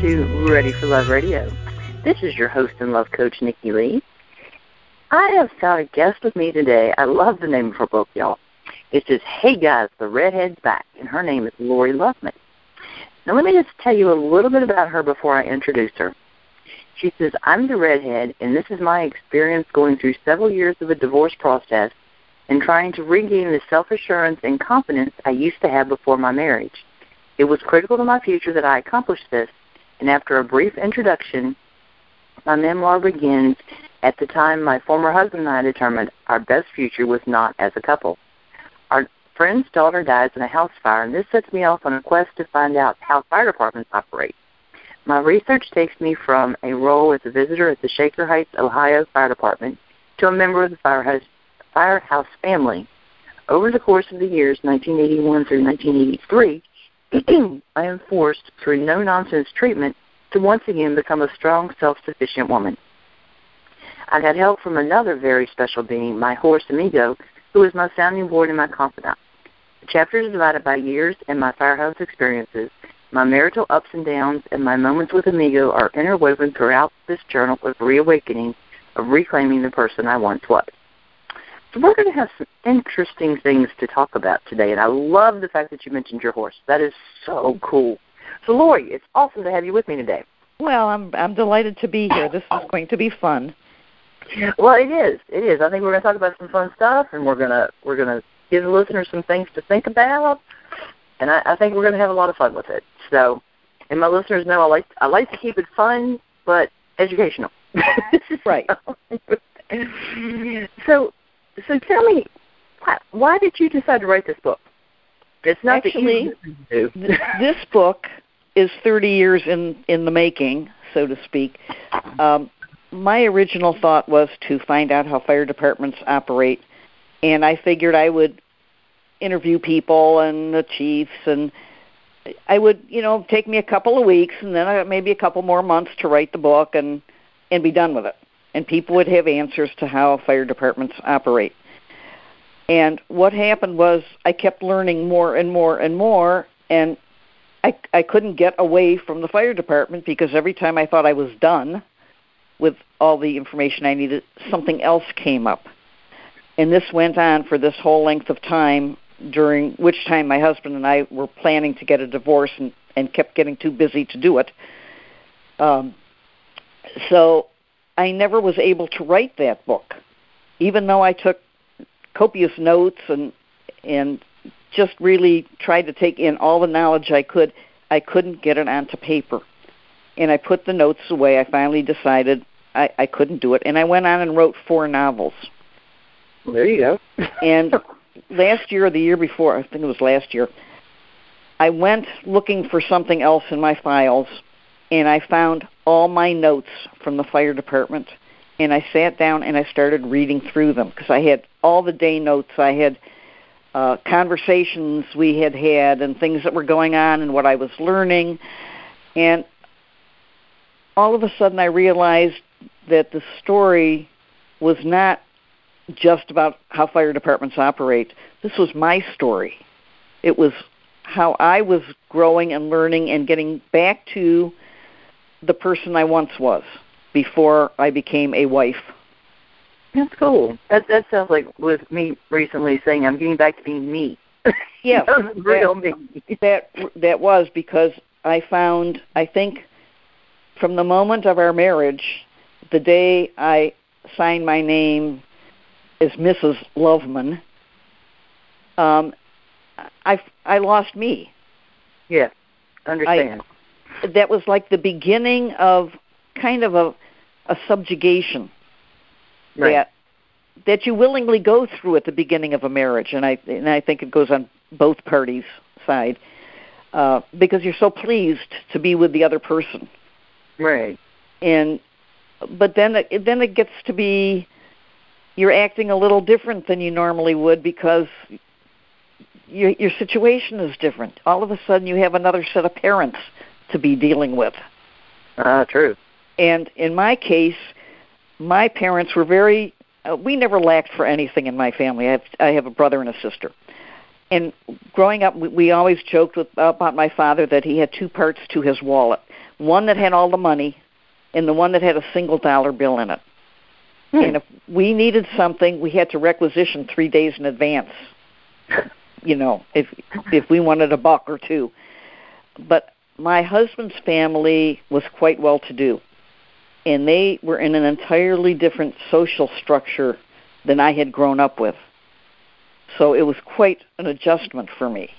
to Ready for Love Radio. This is your host and love coach, Nikki Lee. I have got a guest with me today. I love the name of her book, y'all. It says, Hey guys, the redhead's back, and her name is Lori Loveman. Now, let me just tell you a little bit about her before I introduce her. She says, I'm the redhead, and this is my experience going through several years of a divorce process and trying to regain the self assurance and confidence I used to have before my marriage. It was critical to my future that I accomplish this, and after a brief introduction, my memoir begins at the time my former husband and I determined our best future was not as a couple. Our friend's daughter dies in a house fire, and this sets me off on a quest to find out how fire departments operate. My research takes me from a role as a visitor at the Shaker Heights, Ohio Fire Department to a member of the firehouse, firehouse family. Over the course of the years 1981 through 1983, I am forced, through no nonsense treatment, to once again become a strong, self sufficient woman. I got help from another very special being, my horse Amigo, who is my sounding board and my confidant. The chapter is divided by years and my firehouse experiences, my marital ups and downs and my moments with Amigo are interwoven throughout this journal of reawakening, of reclaiming the person I once was. We're going to have some interesting things to talk about today, and I love the fact that you mentioned your horse. That is so cool. So Lori, it's awesome to have you with me today. Well, I'm I'm delighted to be here. This is going to be fun. Well, it is. It is. I think we're going to talk about some fun stuff, and we're gonna we're gonna give the listeners some things to think about, and I, I think we're going to have a lot of fun with it. So, and my listeners know I like I like to keep it fun but educational. right. so, so tell me, why, why did you decide to write this book? It's not actually this book is 30 years in in the making, so to speak. Um, my original thought was to find out how fire departments operate, and I figured I would interview people and the chiefs and I would, you know, take me a couple of weeks and then maybe a couple more months to write the book and and be done with it. And people would have answers to how fire departments operate. And what happened was I kept learning more and more and more and I I couldn't get away from the fire department because every time I thought I was done with all the information I needed, something else came up. And this went on for this whole length of time during which time my husband and I were planning to get a divorce and, and kept getting too busy to do it. Um, so I never was able to write that book, even though I took copious notes and and just really tried to take in all the knowledge I could. I couldn't get it onto paper, and I put the notes away. I finally decided I, I couldn't do it, and I went on and wrote four novels. There you go. and last year or the year before, I think it was last year, I went looking for something else in my files and I found all my notes from the fire department and I sat down and I started reading through them because I had all the day notes. I had uh, conversations we had had and things that were going on and what I was learning. And all of a sudden I realized that the story was not just about how fire departments operate. This was my story. It was how I was growing and learning and getting back to the person I once was before I became a wife. That's cool. That that sounds like with me recently saying I'm getting back to being me. Real that, me. That that was because I found I think from the moment of our marriage, the day I signed my name as Mrs. Loveman, um, I I lost me. Yeah, understand. I, that was like the beginning of kind of a a subjugation right. that that you willingly go through at the beginning of a marriage, and I and I think it goes on both parties' side uh, because you're so pleased to be with the other person. Right. And but then it, then it gets to be you're acting a little different than you normally would because your your situation is different. All of a sudden, you have another set of parents to be dealing with. Ah, uh, true. And in my case, my parents were very. Uh, we never lacked for anything in my family. I have I have a brother and a sister, and growing up, we, we always joked with, about my father that he had two parts to his wallet: one that had all the money, and the one that had a single dollar bill in it. Hmm. And if we needed something, we had to requisition three days in advance. you know, if if we wanted a buck or two. But my husband's family was quite well to do and they were in an entirely different social structure than I had grown up with. So it was quite an adjustment for me.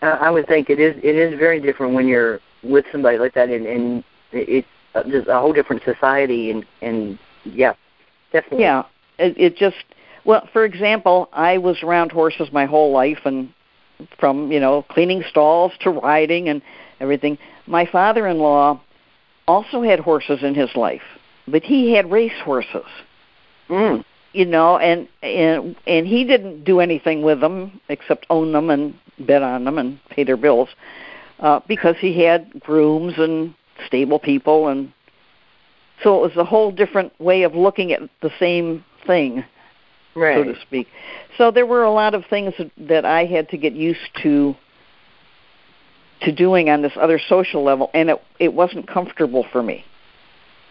I would think it is. It is very different when you're with somebody like that, and, and it's just a whole different society. And and yeah, definitely. Yeah, it, it just well, for example, I was around horses my whole life, and from you know cleaning stalls to riding and everything. My father-in-law also had horses in his life, but he had race horses. Mm. You know, and and and he didn't do anything with them except own them and bet on them and pay their bills, uh, because he had grooms and stable people, and so it was a whole different way of looking at the same thing, right. so to speak. So there were a lot of things that I had to get used to to doing on this other social level and it it wasn't comfortable for me.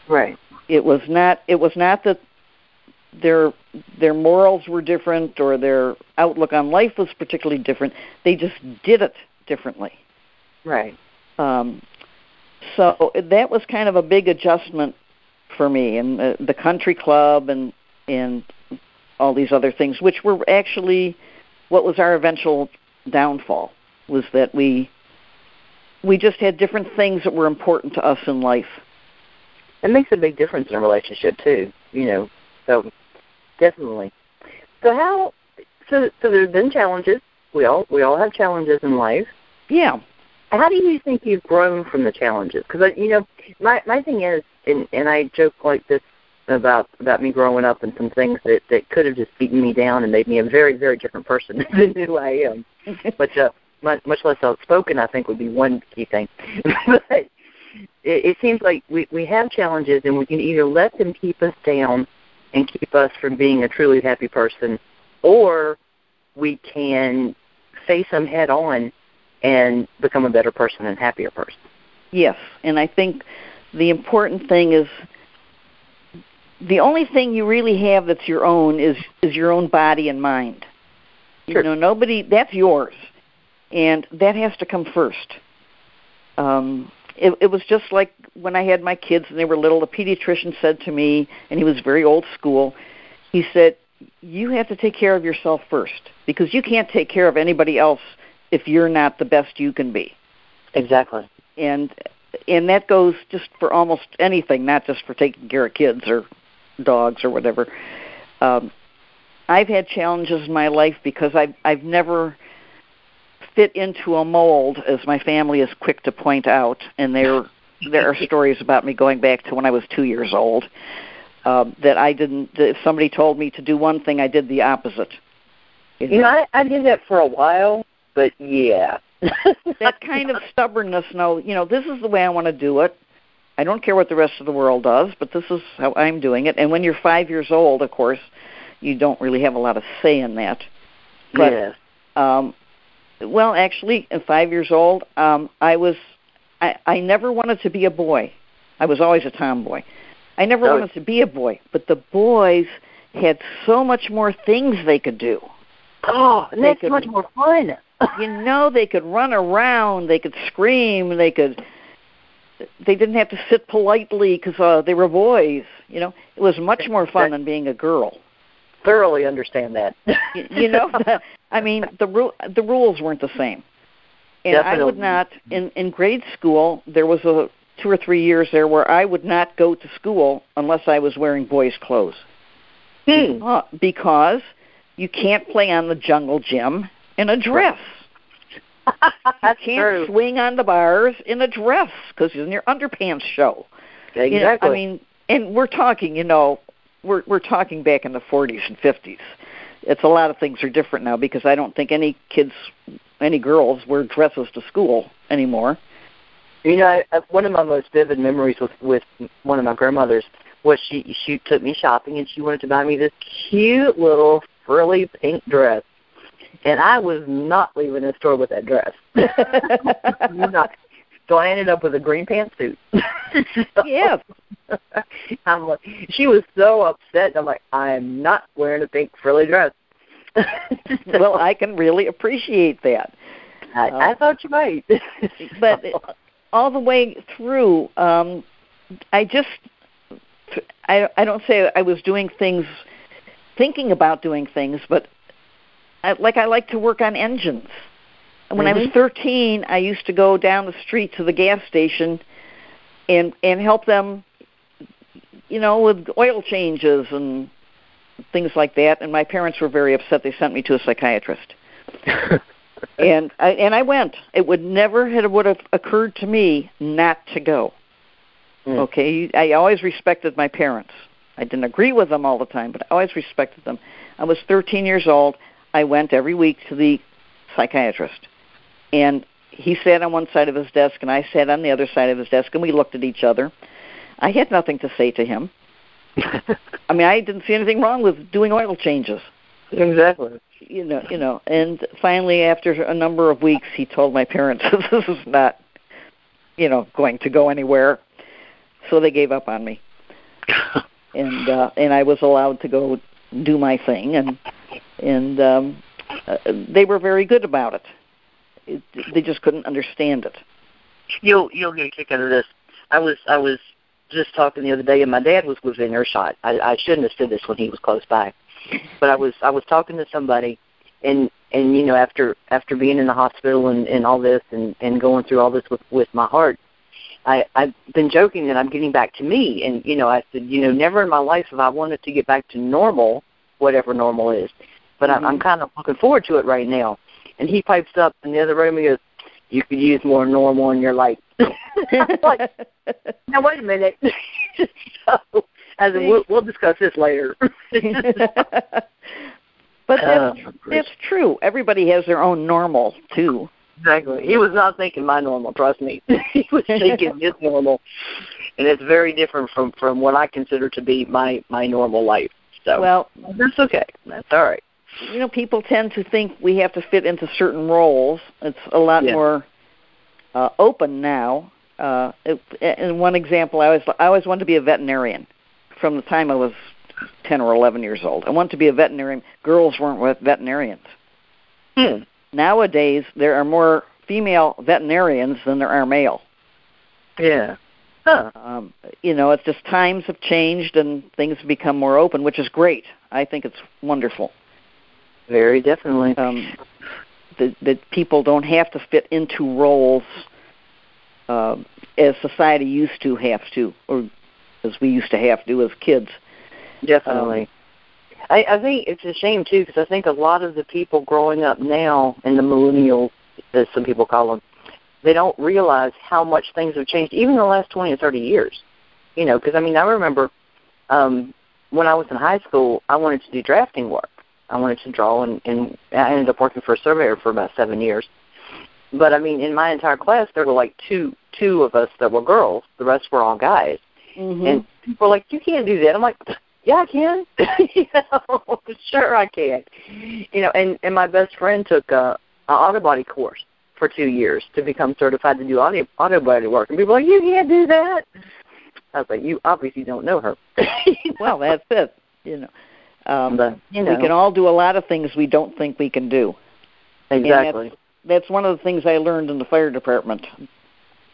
Right. It was not it was not that their their morals were different or their outlook on life was particularly different. They just did it differently. Right. Um so that was kind of a big adjustment for me and the, the country club and and all these other things which were actually what was our eventual downfall was that we we just had different things that were important to us in life. It makes a big difference in a relationship too, you know. So definitely. So how? So so there's been challenges. We all we all have challenges in life. Yeah. How do you think you've grown from the challenges? Because you know, my my thing is, and and I joke like this about about me growing up and some things that that could have just beaten me down and made me a very very different person than who I am. but uh, much, much less outspoken, I think would be one key thing. but it, it seems like we, we have challenges, and we can either let them keep us down and keep us from being a truly happy person, or we can face them head on and become a better person and happier person. Yes, and I think the important thing is the only thing you really have that's your own is is your own body and mind. Sure. You know, nobody that's yours and that has to come first. Um, it, it was just like when I had my kids and they were little. The pediatrician said to me, and he was very old school. He said, "You have to take care of yourself first because you can't take care of anybody else if you're not the best you can be." Exactly. And and that goes just for almost anything, not just for taking care of kids or dogs or whatever. Um, I've had challenges in my life because I've I've never fit into a mold, as my family is quick to point out, and there there are stories about me going back to when I was two years old. Uh, that I didn't. If somebody told me to do one thing, I did the opposite. You know, you know I, I did that for a while, but yeah. that kind of stubbornness. No, you know, this is the way I want to do it. I don't care what the rest of the world does, but this is how I'm doing it. And when you're five years old, of course, you don't really have a lot of say in that. But yes. um, well, actually, at five years old, um, I was I, I never wanted to be a boy. I was always a tomboy. I never wanted to be a boy, but the boys had so much more things they could do. Oh, and that's could, much more fun. you know, they could run around, they could scream, they could. They didn't have to sit politely because uh, they were boys. You know, it was much more fun than being a girl thoroughly understand that. you, you know, the, I mean, the ru- the rules weren't the same. And Definitely. I would not in in grade school. There was a two or three years there where I would not go to school unless I was wearing boys' clothes. Hmm. Uh, because you can't play on the jungle gym in a dress. That's you can't true. swing on the bars in a dress because then your underpants show. Exactly. You know, I mean, and we're talking, you know, we're we're talking back in the 40s and 50s. It's a lot of things are different now because I don't think any kids, any girls wear dresses to school anymore. You know, I, one of my most vivid memories with with one of my grandmothers was she she took me shopping and she wanted to buy me this cute little frilly pink dress. And I was not leaving the store with that dress. not. So I ended up with a green pantsuit. so, yes. I'm like, she was so upset. I'm like, I am not wearing a pink frilly dress. so, well, I can really appreciate that. I, uh, I thought you might. but all the way through, um, I just, I, I don't say I was doing things, thinking about doing things, but I, like I like to work on engines. When mm-hmm. I was mm-hmm. 13, I used to go down the street to the gas station and and help them you know with oil changes and things like that. And my parents were very upset. They sent me to a psychiatrist. And I and I went. It would never have would have occurred to me not to go. Mm. okay? I always respected my parents. I didn't agree with them all the time but I always respected them. I was 13 years old. I went every week to the psychiatrist and he sat on one side of his desk and I sat on the other side of his desk and we looked at each other. I had nothing to say to him. I mean, I didn't see anything wrong with doing oil changes. Exactly. You know, you know, and finally after a number of weeks he told my parents this is not you know, going to go anywhere. So they gave up on me. and uh and I was allowed to go do my thing and and um uh, they were very good about it it, they just couldn't understand it. You'll you'll get a kick out of this. I was I was just talking the other day, and my dad was within earshot. I, I shouldn't have said this when he was close by, but I was I was talking to somebody, and and you know after after being in the hospital and and all this and and going through all this with with my heart, I I've been joking that I'm getting back to me, and you know I said you know never in my life have I wanted to get back to normal, whatever normal is, but mm-hmm. I'm, I'm kind of looking forward to it right now and he pipes up in the other room. He goes, "You could use more normal in your life." like, now wait a minute. so, as in, we'll, we'll discuss this later. but that's, uh, that's true. Everybody has their own normal too. Exactly. He was not thinking my normal. Trust me. he was thinking his normal, and it's very different from from what I consider to be my my normal life. So well, that's okay. That's all right you know, people tend to think we have to fit into certain roles. It's a lot yeah. more uh, open now. Uh, it, and one example, I always I always wanted to be a veterinarian from the time I was ten or eleven years old. I wanted to be a veterinarian. Girls weren't veterinarians. Hmm. Nowadays, there are more female veterinarians than there are male. Yeah. Huh. Um, you know, it's just times have changed and things have become more open, which is great. I think it's wonderful. Very definitely. Um, that, that people don't have to fit into roles uh, as society used to have to, or as we used to have to as kids. Definitely. Um, I, I think it's a shame too, because I think a lot of the people growing up now, and the millennials, as some people call them, they don't realize how much things have changed, even in the last twenty or thirty years. You know, because I mean, I remember um, when I was in high school, I wanted to do drafting work, I wanted to draw, and, and I ended up working for a surveyor for about seven years. But I mean, in my entire class, there were like two two of us that were girls. The rest were all guys. Mm-hmm. And people were like, "You can't do that." I'm like, "Yeah, I can. you know, sure I can." You know, and and my best friend took a, a auto body course for two years to become certified to do auto auto body work, and people were like, "You can't do that." I was like, "You obviously don't know her." you know? Well, that's it. You know. Um, you know. We can all do a lot of things we don't think we can do. Exactly. That's, that's, one of the things I learned in the fire department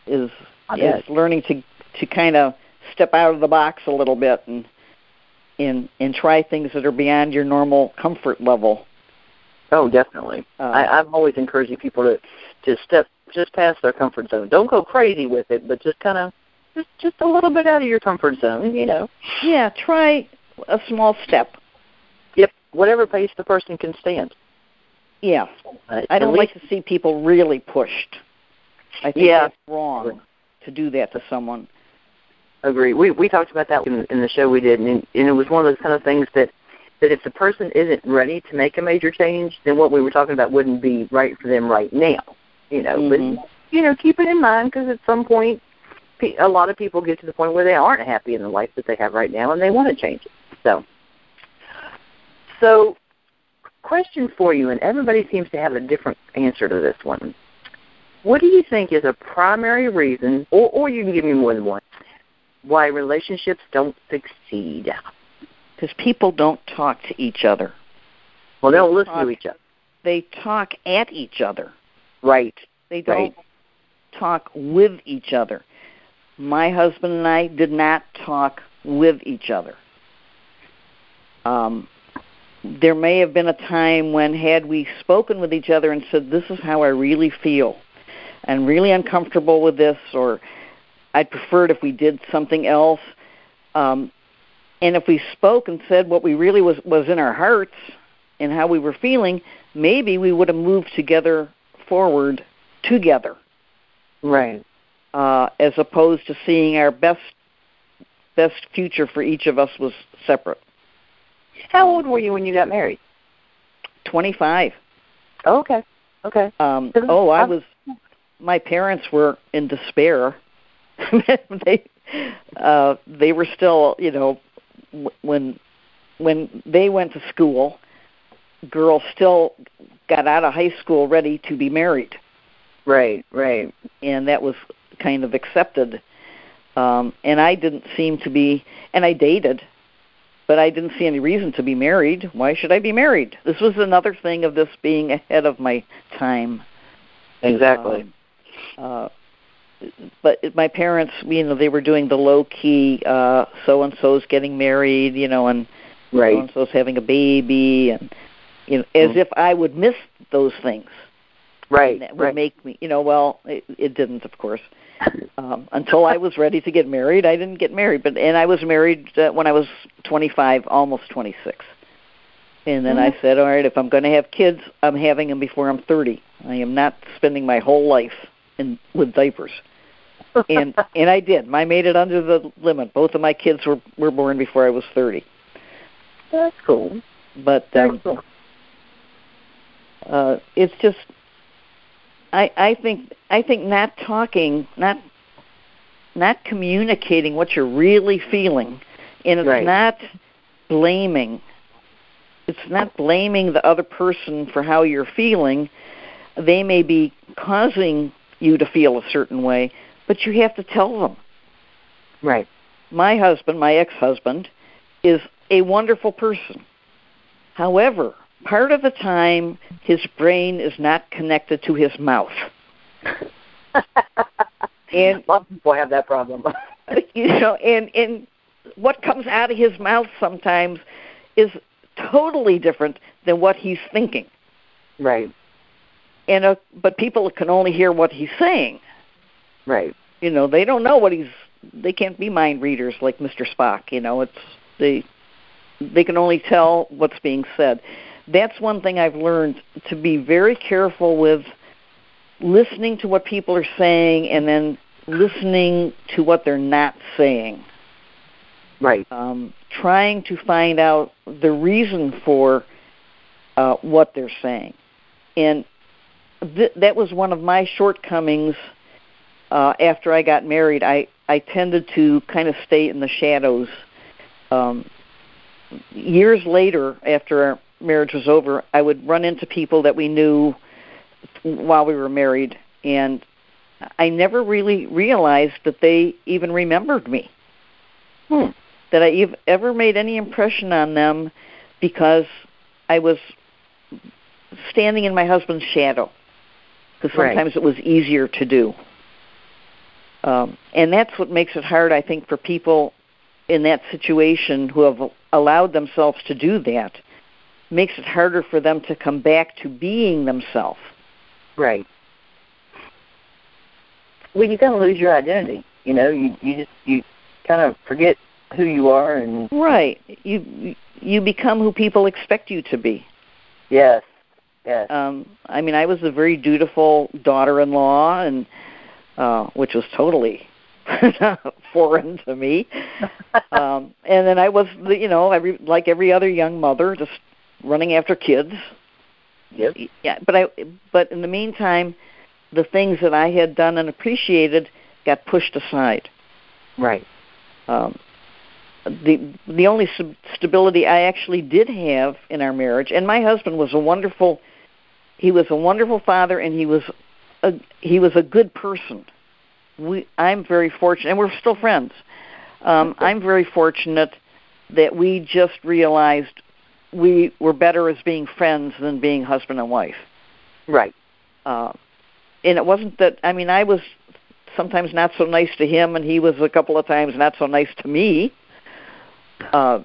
is is learning to to kind of step out of the box a little bit and and and try things that are beyond your normal comfort level. Oh, definitely. Uh, I, I'm always encouraging people to to step just past their comfort zone. Don't go crazy with it, but just kind of just just a little bit out of your comfort zone. You know. Yeah, try a small step whatever pace the person can stand. Yeah, uh, I don't like to see people really pushed. I think yeah. that's wrong to do that to someone. Agree. We we talked about that in, in the show we did, and, and it was one of those kind of things that that if the person isn't ready to make a major change, then what we were talking about wouldn't be right for them right now. You know, mm-hmm. but you know, keep it in mind because at some point a lot of people get to the point where they aren't happy in the life that they have right now, and they want to change it. So, so question for you, and everybody seems to have a different answer to this one. What do you think is a primary reason, or, or you can give me more than one, why relationships don't succeed? Because people don't talk to each other. Well, they don't listen talk, to each other. They talk at each other. Right. They don't right. talk with each other. My husband and I did not talk with each other. Um, there may have been a time when, had we spoken with each other and said, This is how I really feel, and really uncomfortable with this, or I'd prefer it if we did something else. Um, and if we spoke and said what we really was was in our hearts and how we were feeling, maybe we would have moved together forward together. Right. Uh, as opposed to seeing our best best future for each of us was separate. How old were you when you got married? Twenty five. Oh, okay. Okay. Um, oh, I was. My parents were in despair. they uh, they were still, you know, when when they went to school, girls still got out of high school ready to be married. Right, right. And that was kind of accepted. Um, and I didn't seem to be, and I dated, but I didn't see any reason to be married. Why should I be married? This was another thing of this being ahead of my time. Exactly. Um, uh, but my parents, you know, they were doing the low key, uh, so and so's getting married, you know, and right. so and so's having a baby, and you know, as mm-hmm. if I would miss those things. Right. And that would right. make me, you know, well, it, it didn't, of course. Um, until I was ready to get married, I didn't get married, but and I was married uh, when I was 25, almost 26. And then mm-hmm. I said, all right, if I'm going to have kids, I'm having them before I'm 30. I am not spending my whole life in with diapers. and and I did. I made it under the limit. Both of my kids were were born before I was 30. That's cool. But um, cool. Uh, it's just I I think I think not talking, not not communicating what you're really feeling, and it's right. not blaming. It's not blaming the other person for how you're feeling. They may be causing you to feel a certain way, but you have to tell them. Right. My husband, my ex-husband, is a wonderful person. However, part of the time his brain is not connected to his mouth. and a lot of people have that problem. you know, and and what comes out of his mouth sometimes is totally different than what he's thinking. Right. And uh, but people can only hear what he's saying. Right. You know, they don't know what he's. They can't be mind readers like Mr. Spock. You know, it's they. They can only tell what's being said that's one thing I've learned to be very careful with listening to what people are saying and then listening to what they're not saying. Right. Um, trying to find out the reason for uh, what they're saying. And th- that was one of my shortcomings uh, after I got married. I, I tended to kind of stay in the shadows. Um, years later, after marriage was over, I would run into people that we knew while we were married, and I never really realized that they even remembered me. Hmm. That I ever made any impression on them because I was standing in my husband's shadow. Because sometimes right. it was easier to do. Um, and that's what makes it hard, I think, for people in that situation who have allowed themselves to do that makes it harder for them to come back to being themselves. Right. Well, you kind of lose your identity. You know, you you just you kind of forget who you are and right. You you become who people expect you to be. Yes. Yes. Um, I mean, I was a very dutiful daughter-in-law, and uh, which was totally foreign to me. um, and then I was, you know, every like every other young mother, just running after kids. Yep. Yeah, but I but in the meantime, the things that I had done and appreciated got pushed aside. Right. Um, the the only sub- stability I actually did have in our marriage, and my husband was a wonderful. He was a wonderful father, and he was a he was a good person. We I'm very fortunate, and we're still friends. Um, I'm very fortunate that we just realized we were better as being friends than being husband and wife. Right. Uh, and it wasn't that. I mean, I was sometimes not so nice to him, and he was a couple of times not so nice to me. Uh,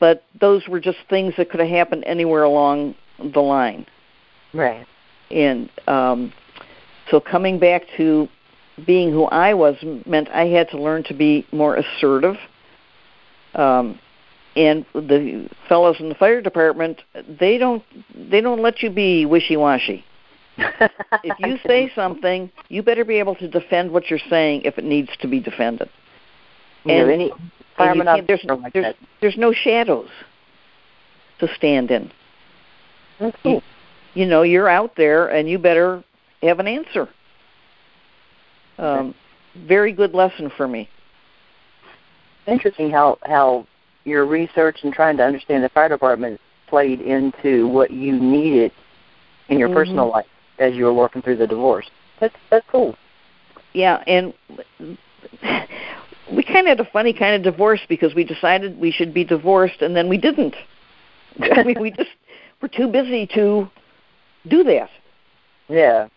but those were just things that could have happened anywhere along the line. Right. And um, so coming back to being who I was meant I had to learn to be more assertive. Um, and the fellows in the fire department, they don't they don't let you be wishy washy. if you say something, you better be able to defend what you're saying if it needs to be defended. You know, any fireman and there's, like there's, that. there's no shadows to stand in. That's cool. You know, you're out there and you better have an answer. Um, very good lesson for me. Interesting how how your research and trying to understand the fire department played into what you needed in your Mhm. personal life as you were working through the divorce. That's that's cool. Yeah, and we kind of had a funny kind of divorce because we decided we should be divorced and then we didn't. I mean, we just were too busy to do that. Yeah.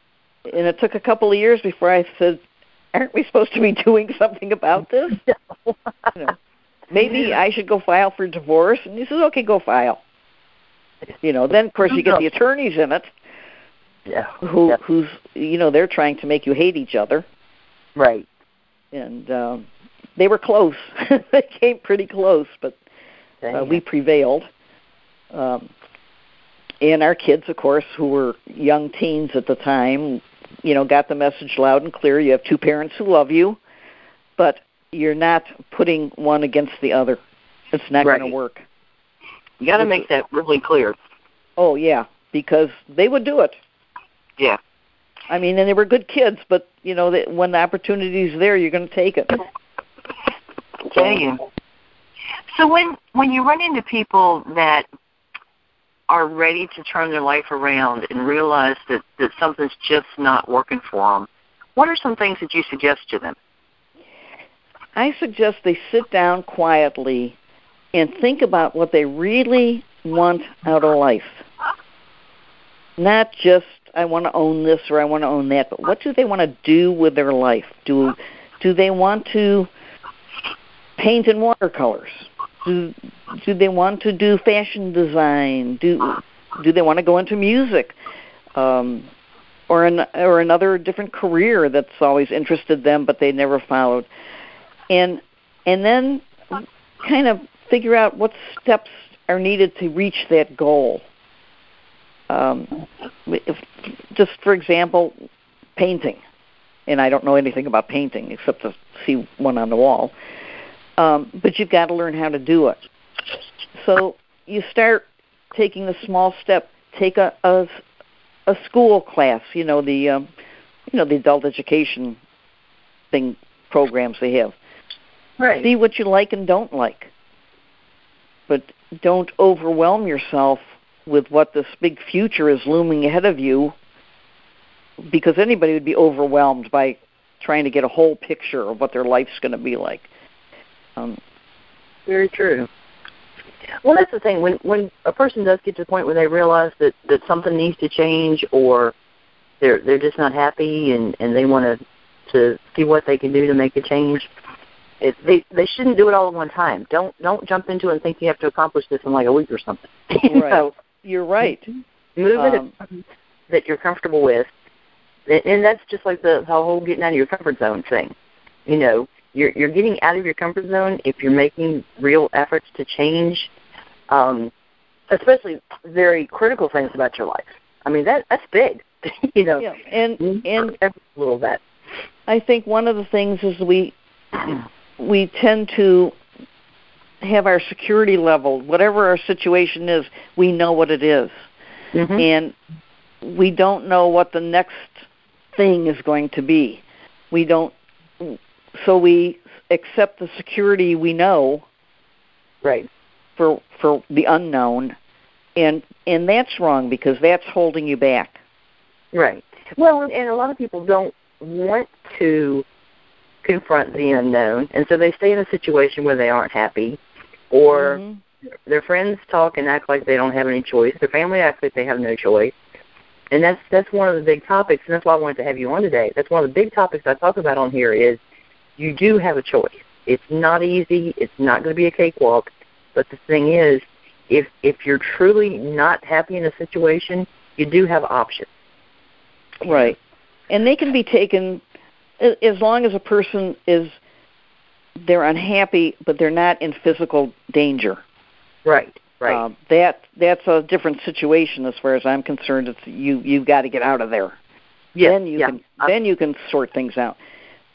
And it took a couple of years before I said, "Aren't we supposed to be doing something about this?" You know, maybe I should go file for divorce. And he says, "Okay, go file." You know, then of course you get the attorneys in it Yeah. who Yeah. who's you know they're trying to make you hate each other. Right. and um, they were close. they came pretty close, but uh, we prevailed. Um, and our kids, of course, who were young teens at the time, you know, got the message loud and clear. You have two parents who love you, but you're not putting one against the other. It's not Right. going to work. you got to make that really clear. Oh yeah, because they would do it. Yeah. I mean, and they were good kids, but you know, that when the opportunity's there, you're going to take it. Tell you. So when when you run into people that are ready to turn their life around and realize that that something's just not working for them, what are some things that you suggest to them? I suggest they sit down quietly and think about what they really want out of life. Not just I want to own this or I want to own that, but what do they want to do with their life? Do do they want to paint in watercolors? Do do they want to do fashion design? Do do they want to go into music? Um or an or another different career that's always interested them but they never followed and and then kind of figure out what steps are needed to reach that goal. Um, if, just for example, painting, and I don't know anything about painting except to see one on the wall. Um, but you've got to learn how to do it. So you start taking a small step. Take a a, a school class. You know the um, you know the adult education thing programs they have. Right. See what you like and don't like. But don't overwhelm yourself with what this big future is looming ahead of you because anybody would be overwhelmed by trying to get a whole picture of what their life's going to be like. Um, Very true. Well, that's the thing. When when a person does get to the point where they realize that that something needs to change, or they're they're just not happy, and and they want to to see what they can do to make a change. It, they they shouldn't do it all at one time. Don't don't jump into it and think you have to accomplish this in like a week or something. you Right. know, you're right. move Um, it that you're comfortable with, and, and that's just like the, the whole getting out of your comfort zone thing. You know, you're you're getting out of your comfort zone if you're making real efforts to change, um, especially very critical things about your life. I mean that that's big. you know, Yeah, and and a little bit. I think one of the things is we we tend to have our security level, whatever our situation is, we know what it is. Mm-hmm. and we don't know what the next thing is going to be. We don't so we accept the security we know right for for the unknown and and that's wrong because that's holding you back right well and a lot of people don't want to confront the unknown. And so they stay in a situation where they aren't happy. Or mm-hmm. their friends talk and act like they don't have any choice. Their family acts like they have no choice. And that's that's one of the big topics and that's why i wanted to have you on today. That's one of the big topics i talk about on here is you do have a choice. It's not easy. It's not going to be a cakewalk. But the thing is if if you're truly not happy in a situation you do have options. Right. And they can be taken as long as a person is they're unhappy but they're not in physical danger. Right right. uh, that that's a different situation as far as i'm concerned. It's you you've got to get out of there. Yes, then you yeah. can then you can sort things out.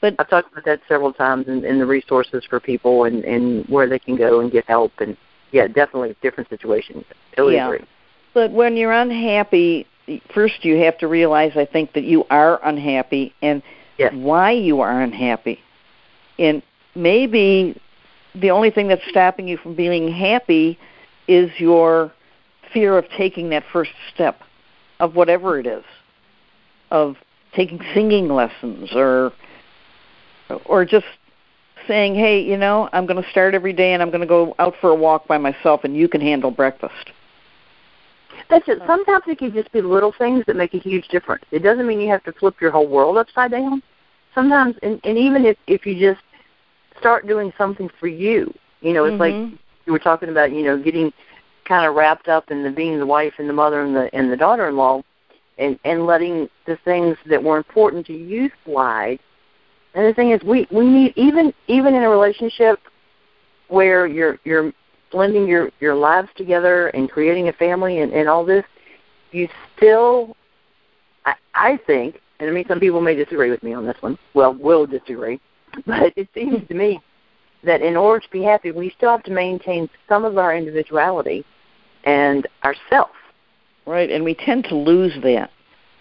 But i've talked about that several times in, in the resources for people and and where they can go and get help and yeah definitely different situations totally yeah. agree. But when you're unhappy first you have to realize I think that you are unhappy and yes. why you are unhappy. And maybe the only thing that's stopping you from being happy is your fear of taking that first step of whatever it is of taking singing lessons or or just saying hey you know i'm going to start every day and i'm going to go out for a walk by myself and you can handle breakfast that's it. Sometimes it can just be little things that make a huge difference. It doesn't mean you have to flip your whole world upside down. Sometimes, and, and even if if you just start doing something for you, you know, it's mm-hmm. like you were talking about, you know, getting kind of wrapped up in the being the wife and the mother and the and the daughter-in-law, and and letting the things that were important to you slide. And the thing is, we we need even even in a relationship where you're you're blending your your lives together and creating a family and, and all this, you still, I, I think, and I mean some people may disagree with me on this one. Well, will disagree, but it seems to me that in order to be happy, we still have to maintain some of our individuality and ourself. Right, and we tend to lose that.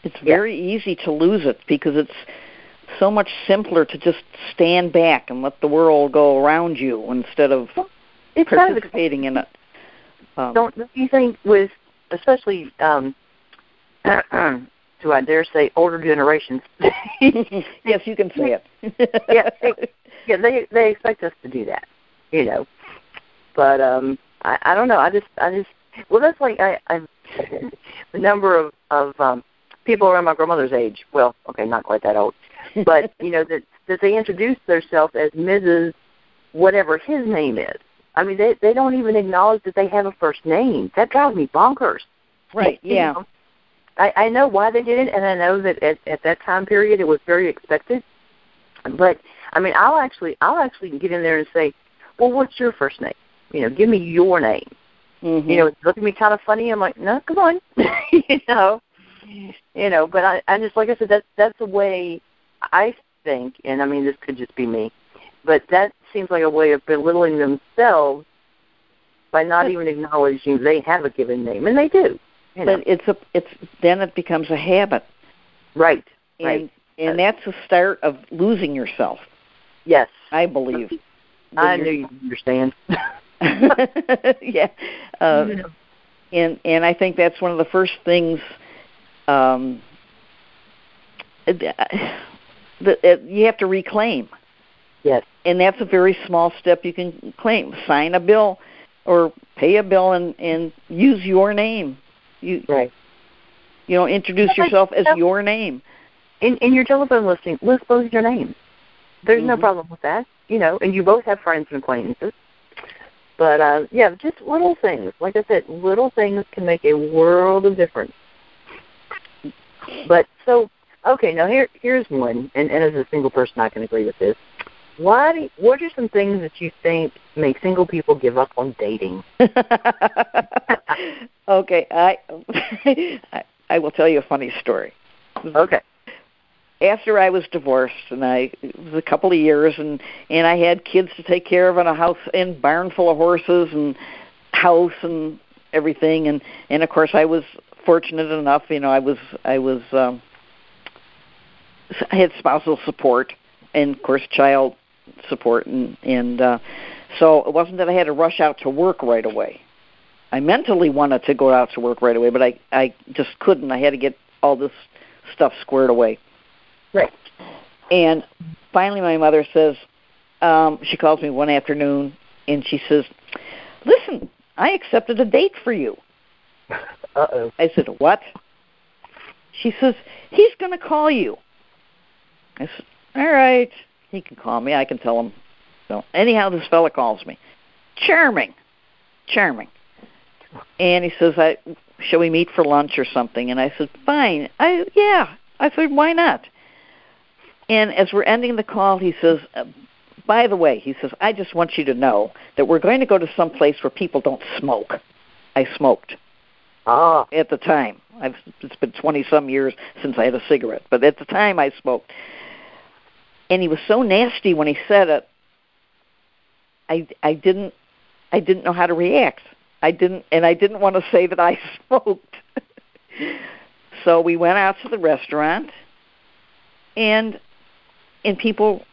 It's very yeah. easy to lose it because it's so much simpler to just stand back and let the world go around you instead of it's participating kind of, in it. Um, don't you think with especially um do I dare say older generations? yes, you can say it. yeah, they, yeah, they they expect us to do that, you know. But um I I don't know. I just I just well that's like I I the number of of um people around my grandmother's age. Well, okay, not quite that old, but you know that that they introduce themselves as Mrs. Whatever his name is. I mean, they they don't even acknowledge that they have a first name. That drives me bonkers. Right. Yeah. Know, I I know why they did it, and I know that at at that time period it was very expected. But I mean, I'll actually I'll actually get in there and say, well, what's your first name? You know, give me your name. Mm-hmm. You know, look at me kind of funny. I'm like, no, come on. you know, you know. But I I just like I said, that's that's the way I think, and I mean, this could just be me but that seems like a way of belittling themselves by not even acknowledging they have a given name, and they do. You know. But it's a it's then it becomes a habit. Right. And, right. And that's the start of losing yourself. Yes. I believe. I knew you'd understand. yeah. Uh, and and I think that's one of the first things um, that you have to reclaim. Yes. And that's a very small step you can claim. Sign a bill or pay a bill and, and use your name. You right. You know, introduce yourself as your name. In in your telephone listing, list both your names. There's mm-hmm. no problem with that. You know, and you both have friends and acquaintances. But uh yeah, just little things. Like I said, little things can make a world of difference. But so okay, now here here's one, and, and as a single person I can agree with this. Why? What are some things that you think make single people give up on dating? okay, I, I I will tell you a funny story. Okay. After I was divorced, and I it was a couple of years, and and I had kids to take care of, and a house and barn full of horses, and house and everything, and and of course I was fortunate enough, you know, I was I was um I had spousal support and of course child support and and uh so it wasn't that I had to rush out to work right away. I mentally wanted to go out to work right away, but I I just couldn't. I had to get all this stuff squared away. Right. And finally, my mother says, um, she calls me one afternoon and she says, "Listen, I accepted a date for you." Uh oh. I said, "What?" She says, "He's going to call you." I said, "All right, he can call me. I can tell him." So anyhow, this fella calls me. Charming, charming, and he says, "I shall we meet for lunch or something?" And I said, "Fine. I yeah." I said, "Why not?" And as we're ending the call, he says, uh, by the way, he says, I just want you to know that we're going to go to some place where people don't smoke. I smoked Ah. at the time. I've, it's been 20 some years since I had a cigarette, but at the time I smoked. And he was so nasty when he said it. I I didn't I didn't know how to react. I didn't and I didn't want to say that I smoked. so we went out to the restaurant and and people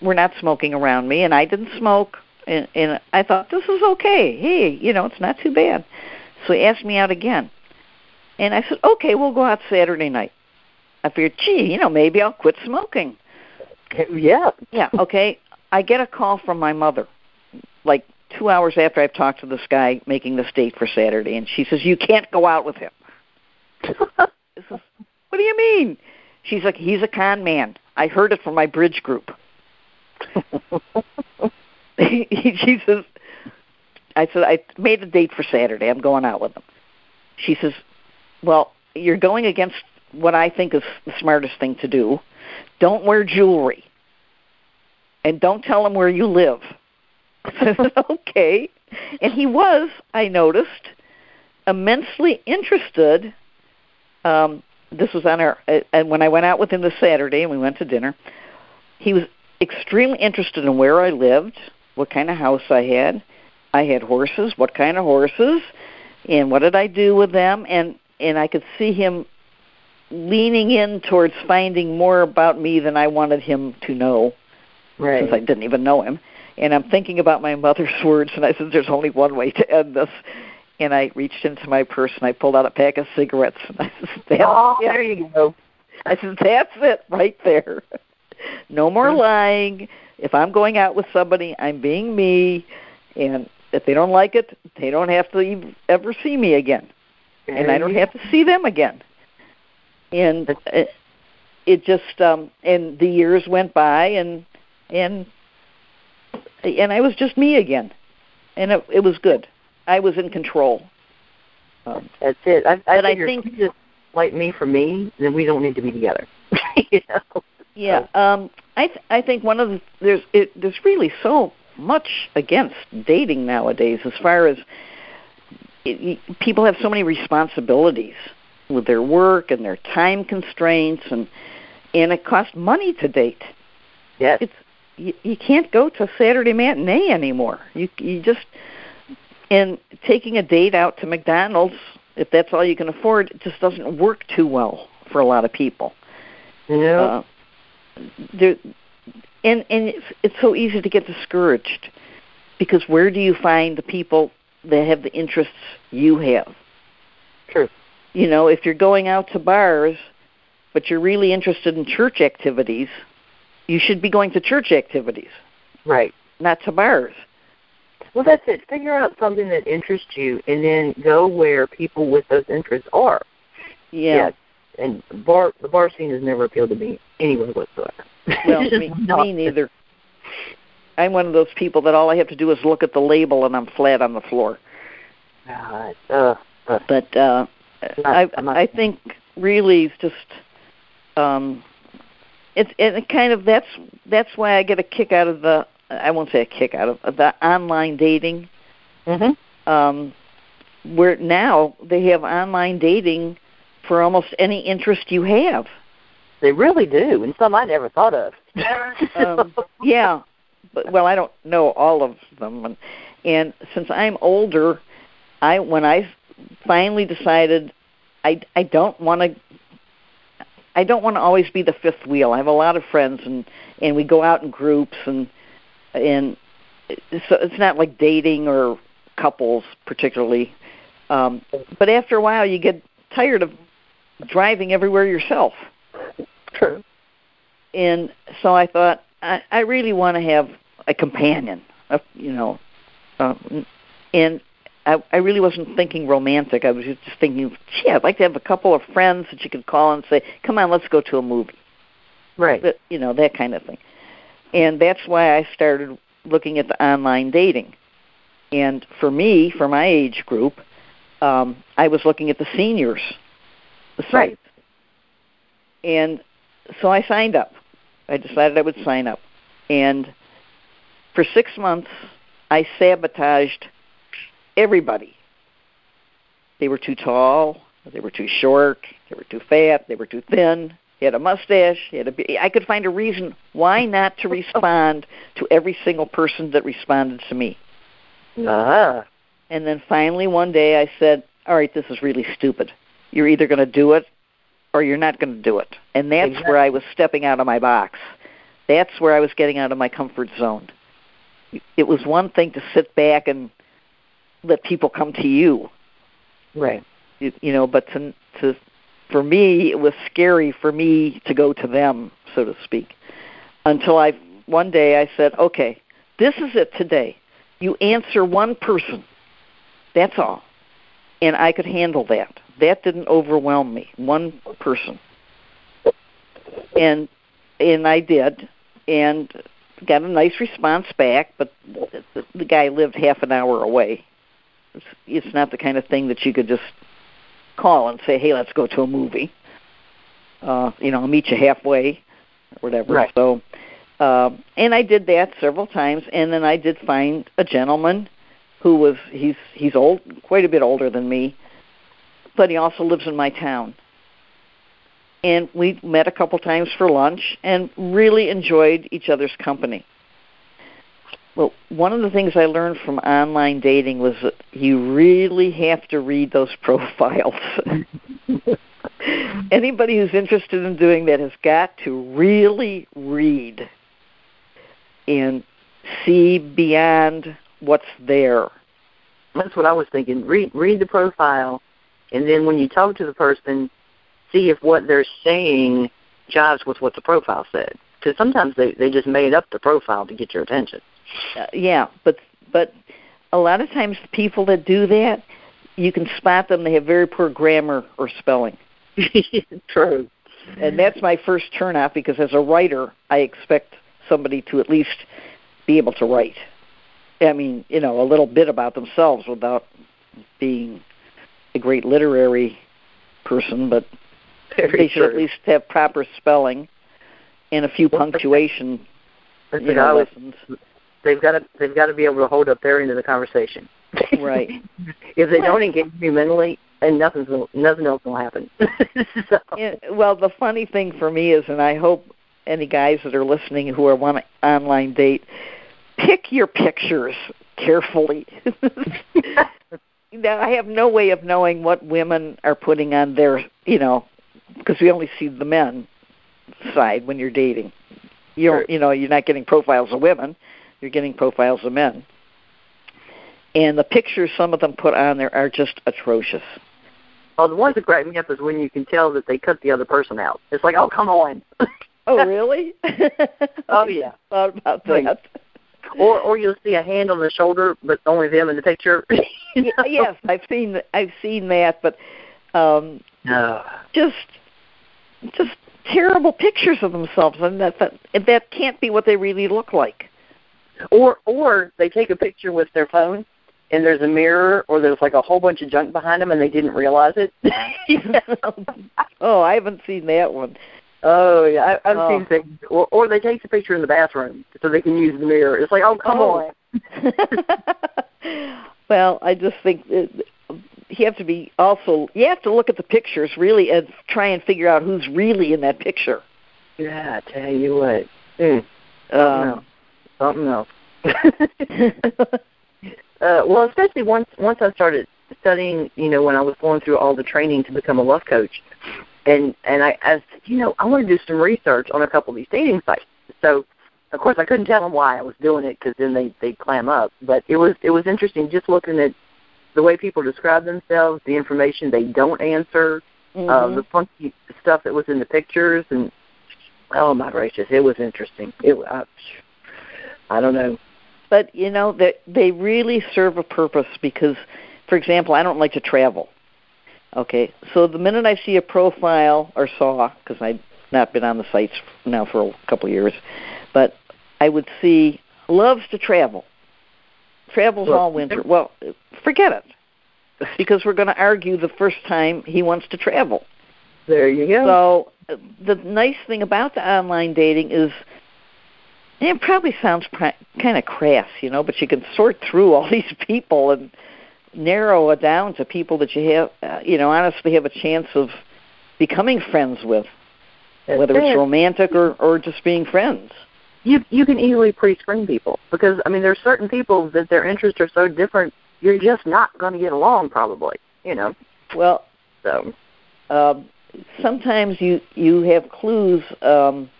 were not smoking around me and I didn't smoke and and I thought this is okay. Hey, you know, it's not too bad. So he asked me out again. And I said, "Okay, we'll go out Saturday night." I figured, "Gee, you know, maybe I'll quit smoking." Yeah. Yeah, okay. I get a call from my mother like 2 hours after I've talked to this guy making this date for Saturday and she says, "You can't go out with him." Says, "What do you mean?" She's like, "He's a con man. I heard it from my bridge group." she says, I said, I made a date for Saturday. I'm going out with him. She says, Well, you're going against what I think is the smartest thing to do. Don't wear jewelry. And don't tell him where you live. I said, Okay. And he was, I noticed, immensely interested. Um, this was on our, uh, and when I went out with him this Saturday and we went to dinner, he was extremely interested in where I lived, what kind of house I had. I had horses, what kind of horses, and what did I do with them, and and I could see him leaning in towards finding more about me than I wanted him to know, Right. since I didn't even know him. And I'm thinking about my mother's words, and I said, "There's only one way to end this." And I reached into my purse and I pulled out a pack of cigarettes, and I said, That's oh, it. there you go. I said, "That's it, right there. no more hmm. lying. If I'm going out with somebody, I'm being me, and if they don't like it, they don't have to ever see me again, and I don't have to see them again." And it, it just, um and the years went by, and and and I was just me again, and it, it was good. I was in control. Um, That's it. I, I But I think- just like me for me, then we don't need to be together. you know. Yeah, um, I th- I think one of the there's it, there's really so much against dating nowadays as far as it, y people have so many responsibilities with their work and their time constraints and and it costs money to date. Yes. It's you, you can't go to Saturday matinee anymore. You you just and taking a date out to McDonald's if that's all you can afford it just doesn't work too well for a lot of people know. uh, there and and it's, it's so easy to get discouraged because where do you find the people that have the interests you have True. You know if you're going out to bars but you're really interested in church activities you should be going to church activities Right. not to bars Well, that's it. Figure out something that interests you, and then go where people with those interests are. yeah Yes. And bar the bar scene has never appealed to me anyway whatsoever. well me, me neither i'm one of those people that all i have to do is look at the label and i'm flat on the floor God, uh, uh, but uh I I think really it's just um it's it kind of that's that's why I get a kick out of the I won't say a kick out of the online dating mhm. um where now they have online dating for almost any interest you have. They really do, and some I never thought of. Um yeah. But well I don't know all of them and and since I'm older I when I finally decided I I don't want to I don't want to always be the fifth wheel. I have a lot of friends, and and we go out in groups, and and so it's not like dating or couples particularly. Um, but after a while, you get tired of driving everywhere yourself. True. And so I thought I, I really want to have a companion, a, you know, um, and I, I really wasn't thinking romantic. I was just thinking, gee, I'd like to have a couple of friends that you could call and say, "Come on, let's go to a movie." Right. But, you know that kind of thing. And that's why I started looking at the online dating. And for me, for my age group, um, I was looking at the seniors. The sites. Right. And so I signed up. I decided I would sign up. And for six months, I sabotaged everybody. They were too tall. They were too short. They were too fat. They were too thin. He had a mustache. He had a. Be- I could find a reason why not to respond to every single person that responded to me. Ah. And then finally one day I said, "All right, this is really stupid. You're either going to do it or you're not going to do it." And that's Exactly. where I was stepping out of my box. That's where I was getting out of my comfort zone. It was one thing to sit back and let people come to you, Right. you, you know, but to to for me it was scary for me to go to them, so to speak. Until I one day I said, "Okay, this is it today. You answer one person. That's all." And I could handle that. That didn't overwhelm me. One person. And and I did and got a nice response back, but the, the guy lived half an hour away. It's, it's not the kind of thing that you could just call and say, "Hey, let's go to a movie." Uh, you know, I'll meet you halfway, or whatever. Right. So, um, and I did that several times, and then I did find a gentleman who was he's he's old, quite a bit older than me, but he also lives in my town. And we met a couple times for lunch and really enjoyed each other's company. Well, one of the things I learned from online dating was that you really have to read those profiles. Anybody who's interested in doing that has got to really read and see beyond what's there. That's what I was thinking. Read read the profile, and then when you talk to the person, see if what they're saying jives with what the profile said. Because sometimes they they just made up the profile to get your attention. Uh, yeah, but but a lot of times people that do that, you can spot them. They have very poor grammar or spelling, True. and that's my first turnoff because as a writer, I expect somebody to at least be able to write. I mean, you know, a little bit about themselves without being a great literary person, but Very they should true. at least have proper spelling and a few punctuation you I know, lessons. They've got to they've got to be able to hold up their end of the conversation. Right. if they don't engage you mentally, and nothing's nothing else will happen. so, Yeah, well, the funny thing for me is, and I hope any guys that are listening who are want to online date, pick your pictures carefully. now, I have no way of knowing what women are putting on their, you know, because we only see the men side when you're dating. You don't, you know, you're not getting profiles of women; you're getting profiles of men. And the pictures some of them put on there are just atrocious. Well, the ones that crack me up is when you can tell that they cut the other person out. It's like, oh, come on. Oh, really? Oh, yeah. Thought about that. or or you'll see a hand on the shoulder, but only them in the picture. You know? yes, I've seen I've seen that, but um No. just just terrible pictures of themselves, and that that that can't be what they really look like. Or or they take a picture with their phone, and there's a mirror, or there's like a whole bunch of junk behind them, and they didn't realize it. oh, I haven't seen that one. Oh yeah, I, I've Oh. seen things. Or, or they take the picture in the bathroom so they can use the mirror. It's like, oh come Oh. on. well, I just think that you have to be also you have to look at the pictures really and try and figure out who's really in that picture. Yeah, I tell you what. Mm, Um, something else. uh, well, especially once once I started studying, you know, when I was going through all the training to become a love coach, and and I, I said, you know, I want to do some research on a couple of these dating sites. So, of course, I couldn't tell them why I was doing it because then they they clam up. But it was it was interesting just looking at the way people describe themselves, the information they don't answer, Mm-hmm. uh, the funky stuff that was in the pictures, and oh my gracious, it was interesting. It I, I don't know. but you know that they really serve a purpose because for example i don't like to travel okay so the minute i see a profile or saw because i've not been on the sites now for a couple of years but i would see loves to travel travels Well, all winter well forget it because we're going to argue the first time he wants to travel There you go. so uh, the nice thing about the online dating is it probably sounds pri- kind of crass, you know, but you can sort through all these people and narrow it down to people that you have, uh, you know, honestly have a chance of becoming friends with, That's whether it. it's romantic or or just being friends. you you can easily pre-screen people because I mean there's certain people that their interests are so different. You're just not going to get along, probably. You know. Well, So um, sometimes you you have clues um,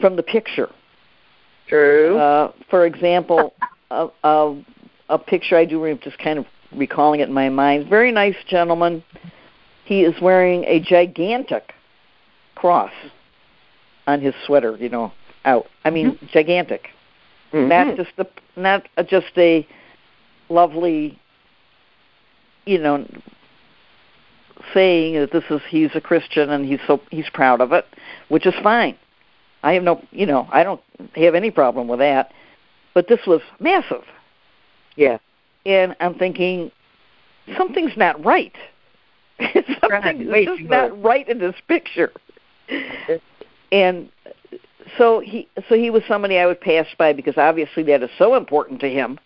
from the picture. true. Uh, for example, a, a, a picture I do, re- just kind of recalling it in my mind. Very nice gentleman. He is wearing a gigantic cross on his sweater. You know, out. I mean, gigantic. Mhm. Not just a not a- just a lovely, you know, saying that this is he's a Christian and he's so he's proud of it, which is fine. I have no, you know, I don't have any problem with that. But this was massive, yeah. and I'm thinking something's not right. Something is just not right in this picture. And so he so he was somebody I would pass by because obviously that is so important to him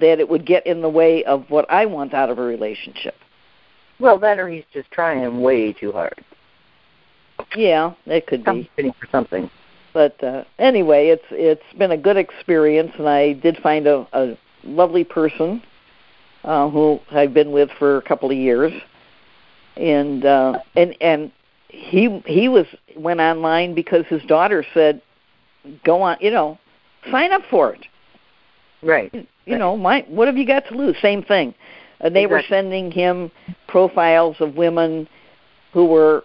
that it would get in the way of what I want out of a relationship. Well, that or he's just trying way too hard. Yeah, it could be. For something. But uh, anyway, it's it's been a good experience, and I did find a, a lovely person uh, who I've been with for a couple of years, and uh, and and he he was went online because his daughter said, "Go on, you know, sign up for it." Right. You know, my what have you got to lose? Same thing. And they were sending him profiles of women who were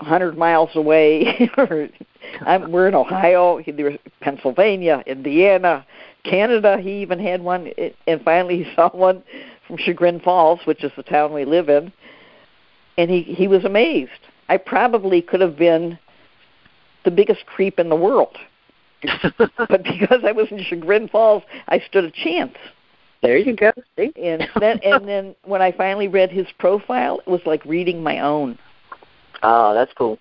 a hundred miles away. I'm, we're in Ohio, he- there was Pennsylvania, Indiana, Canada. He even had one, and finally he saw one from Chagrin Falls, which is the town we live in, and he he was amazed. I probably could have been the biggest creep in the world, but because I was in Chagrin Falls, I stood a chance. there you go. See? And then and then when I finally read his profile, it was like reading my own. Oh, that's cool.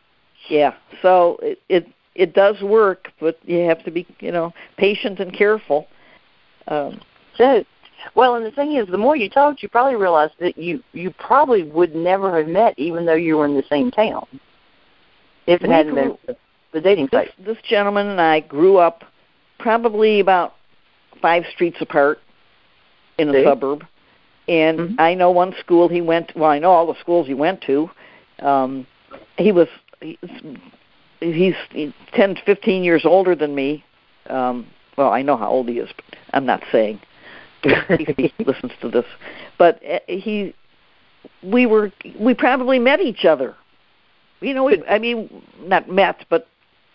Yeah. So it it it does work, but you have to be, you know, patient and careful. Um So, well, and the thing is, the more you talked, you probably realized that you you probably would never have met, even though you were in the same town, if it hadn't been grew- for the dating this site. this gentleman and I grew up probably about five streets apart in a See? suburb. And Mhm. I know one school he went well, I know all the schools he went to. Um he was he's, he's he's 10 15 years older than me. Um well, I know how old he is, but I'm not saying if he listens to this. But uh, he we were we probably met each other. You know, we, I mean, not met, but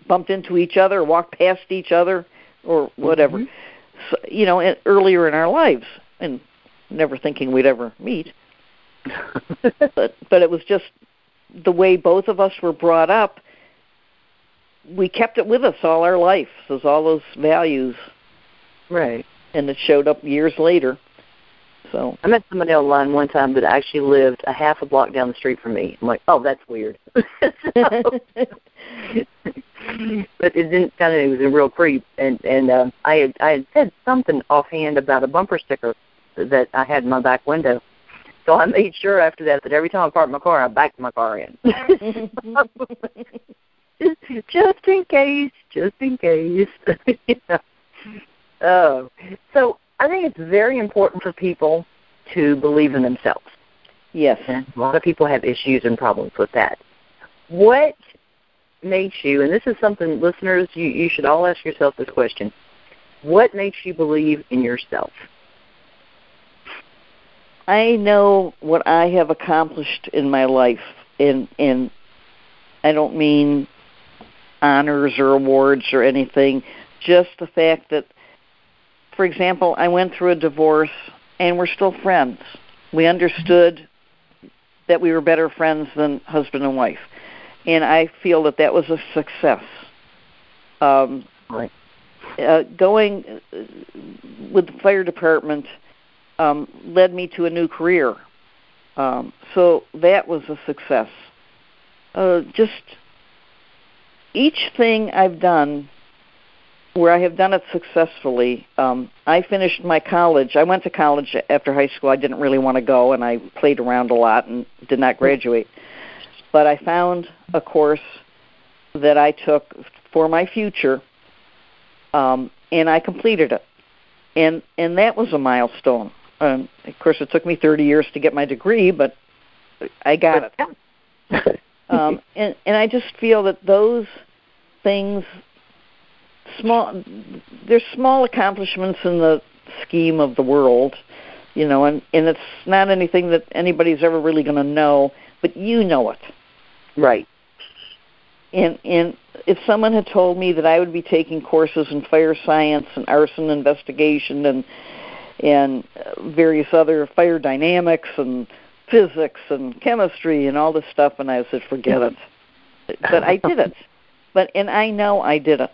bumped into each other, walked past each other, or whatever. Mhm. So, you know, in, earlier in our lives, and never thinking we'd ever meet. But but it was just the way both of us were brought up. We kept it with us all our life. Those all those values, right. and it showed up years later. So I met somebody online one time that actually lived a half a block down the street from me. I'm like, oh, that's weird. But it didn't kind of it was a real creep and and um i had i had said something offhand about a bumper sticker that i had in my back window so i made sure after that that every time i parked my car i backed my car in just, just in case just in case you know. oh so i think it's very important for people to believe in themselves Yes. And a lot of people have issues and problems with that. What makes you, and this is something listeners, you, you should all ask yourself this question. What makes you believe in yourself? I know what I have accomplished in my life, and and I don't mean honors or awards or anything. Just the fact that, for example, I went through a divorce and we're still friends. We understood that we were better friends than husband and wife, and I feel that that was a success. Um, right. Uh, going with the fire department um, led me to a new career. Um, so that was a success. Uh, just each thing I've done where I have done it successfully, um, I finished my college. I went to college after high school. I didn't really want to go, and I played around a lot and did not graduate. But I found a course that I took for my future, um, and I completed it. And and that was a milestone. Um, of course, it took me 30 years to get my degree, but I got it. um, and and I just feel that those things, small, they're small accomplishments in the scheme of the world, you know, and and it's not anything that anybody's ever really going to know, but you know it, right? And and if someone had told me that I would be taking courses in fire science and arson investigation and and various other fire dynamics and physics and chemistry and all this stuff and I said forget it. But I did it. But and I know I did it.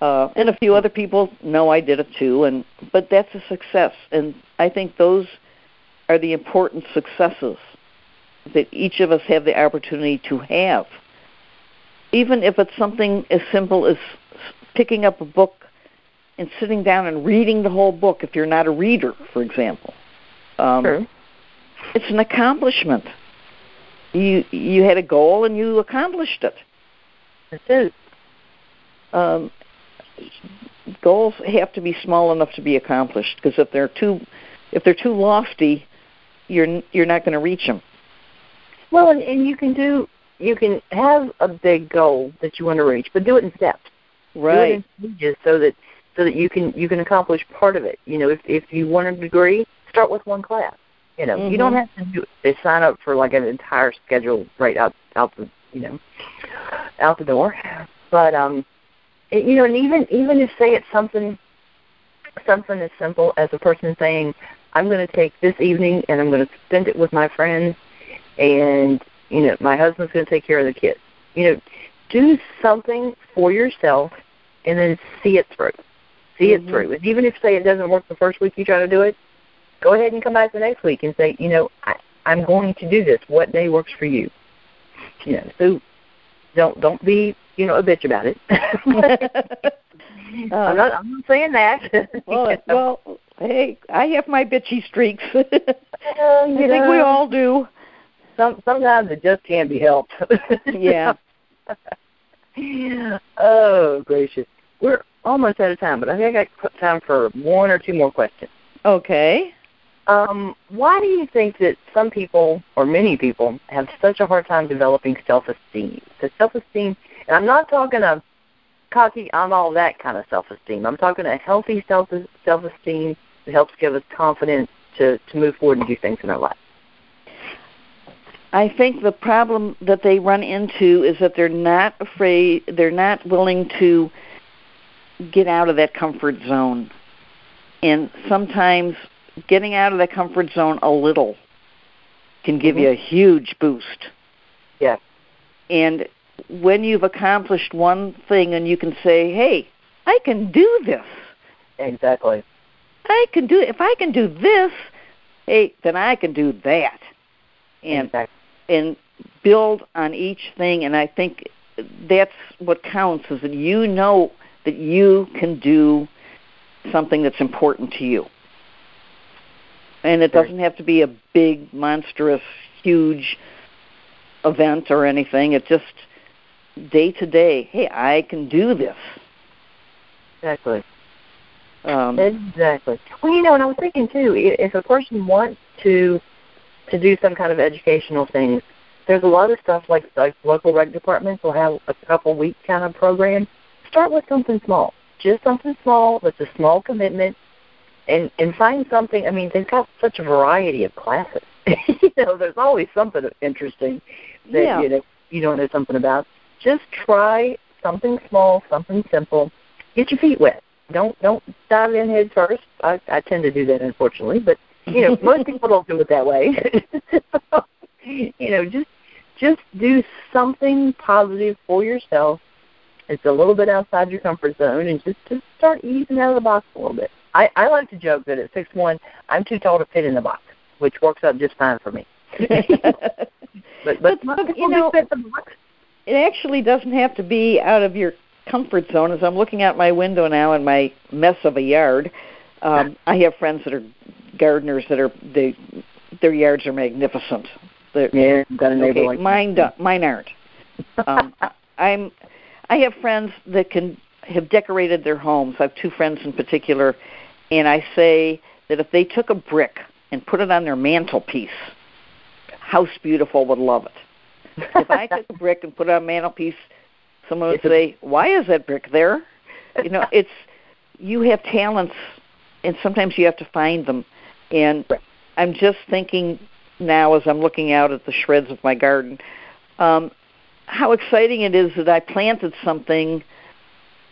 Uh and a few other people know I did it too and but that's a success. And I think those are the important successes that each of us have the opportunity to have. Even if it's something as simple as picking up a book and sitting down and reading the whole book if you're not a reader, for example. Um, sure. It's an accomplishment. You you had a goal and you accomplished it. That's it. Um, goals have to be small enough to be accomplished because if they're too if they're too lofty, you're you're not going to reach them. Well, and, and you can do you can have a big goal that you want to reach, but do it in steps. Right. Do it in stages so that so that you can you can accomplish part of it. You know, if if you want a degree, start with one class. You know, mm-hmm. you don't have to do, they sign up for like an entire schedule right out out the you know out the door. But um, it, you know, and even even if say it's something something as simple as a person saying, "I'm going to take this evening and I'm going to spend it with my friends," and you know, my husband's going to take care of the kids. You know, do something for yourself and then see it through see mm-hmm. it through. And even if say it doesn't work the first week you try to do it, go ahead and come back the next week and say, you know, I, I'm going to do this. What day works for you? You know, so don't don't be you know a bitch about it. uh, I'm not I'm not saying that. well, well, hey, I have my bitchy streaks. uh, I know, think we all do. Some sometimes it just can't be helped. yeah. yeah. oh gracious, we're almost out of time, but I think I got time for one or two more questions. Okay. Um, why do you think that some people, or many people, have such a hard time developing self-esteem? Because self-esteem, and I'm not talking a cocky, I'm all that kind of self-esteem. I'm talking a healthy self self-esteem that helps give us confidence to to move forward and do things in our life. I think the problem that they run into is that they're not afraid, they're not willing to get out of that comfort zone. And sometimes getting out of that comfort zone a little can give mm-hmm. you a huge boost. Yeah. And when you've accomplished one thing and you can say, hey, I can do this. Exactly. I can do if I can do this, hey, then I can do that. And exactly. and build on each thing and I think that's what counts is that you know that you can do something that's important to you. And it doesn't have to be a big, monstrous, huge event or anything. It just day to day, hey, I can do this. Exactly. Um, exactly. Well, you know, and I was thinking too, if a person wants to to do some kind of educational things. There's a lot of stuff like like local rec departments will have a couple week kind of program. Start with something small, just something small that's a small commitment, and and find something. I mean, they've got such a variety of classes. you know, there's always something interesting that yeah. you know you don't know something about. Just try something small, something simple. Get your feet wet. Don't don't dive in head first. I, I tend to do that, unfortunately, but you know most people don't do it that way. you know, just just do something positive for yourself. It's a little bit outside your comfort zone, and just just start easing out of the box a little bit. I, I like to joke that at six one, I'm too tall to fit in the box, which works out just fine for me. but but, but, you know, fit the box. it actually doesn't have to be out of your comfort zone. As I'm looking out my window now in my mess of a yard, um, I have friends that are gardeners that are they their yards are magnificent. They're, yeah, got a neighbor okay, like mine. Do, mine aren't. Um, I'm. I have friends that can have decorated their homes. I have two friends in particular, and I say that if they took a brick and put it on their mantelpiece, House Beautiful would love it. If I took a brick and put it on a mantelpiece, someone would say, "Why is that brick there?" You know, it's you have talents, and sometimes you have to find them. And I'm just thinking now, as I'm looking out at the shreds of my garden, um, how exciting it is that I planted something,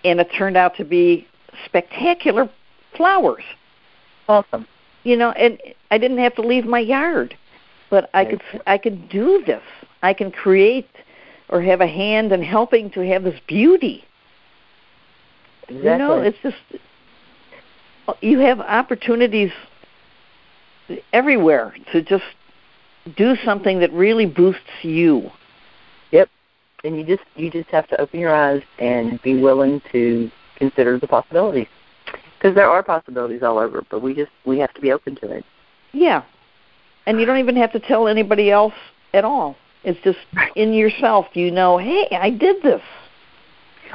and it turned out to be spectacular flowers. Awesome. You know, and I didn't have to leave my yard, but I could I could do this. I can create or have a hand in helping to have this beauty. Exactly. You know, it's just you have opportunities everywhere to just do something that really boosts you. And you just you just have to open your eyes and be willing to consider the possibilities. Because there are possibilities all over, but we just we have to be open to it. Yeah. And you don't even have to tell anybody else at all. It's just in yourself. You know, hey, I did this.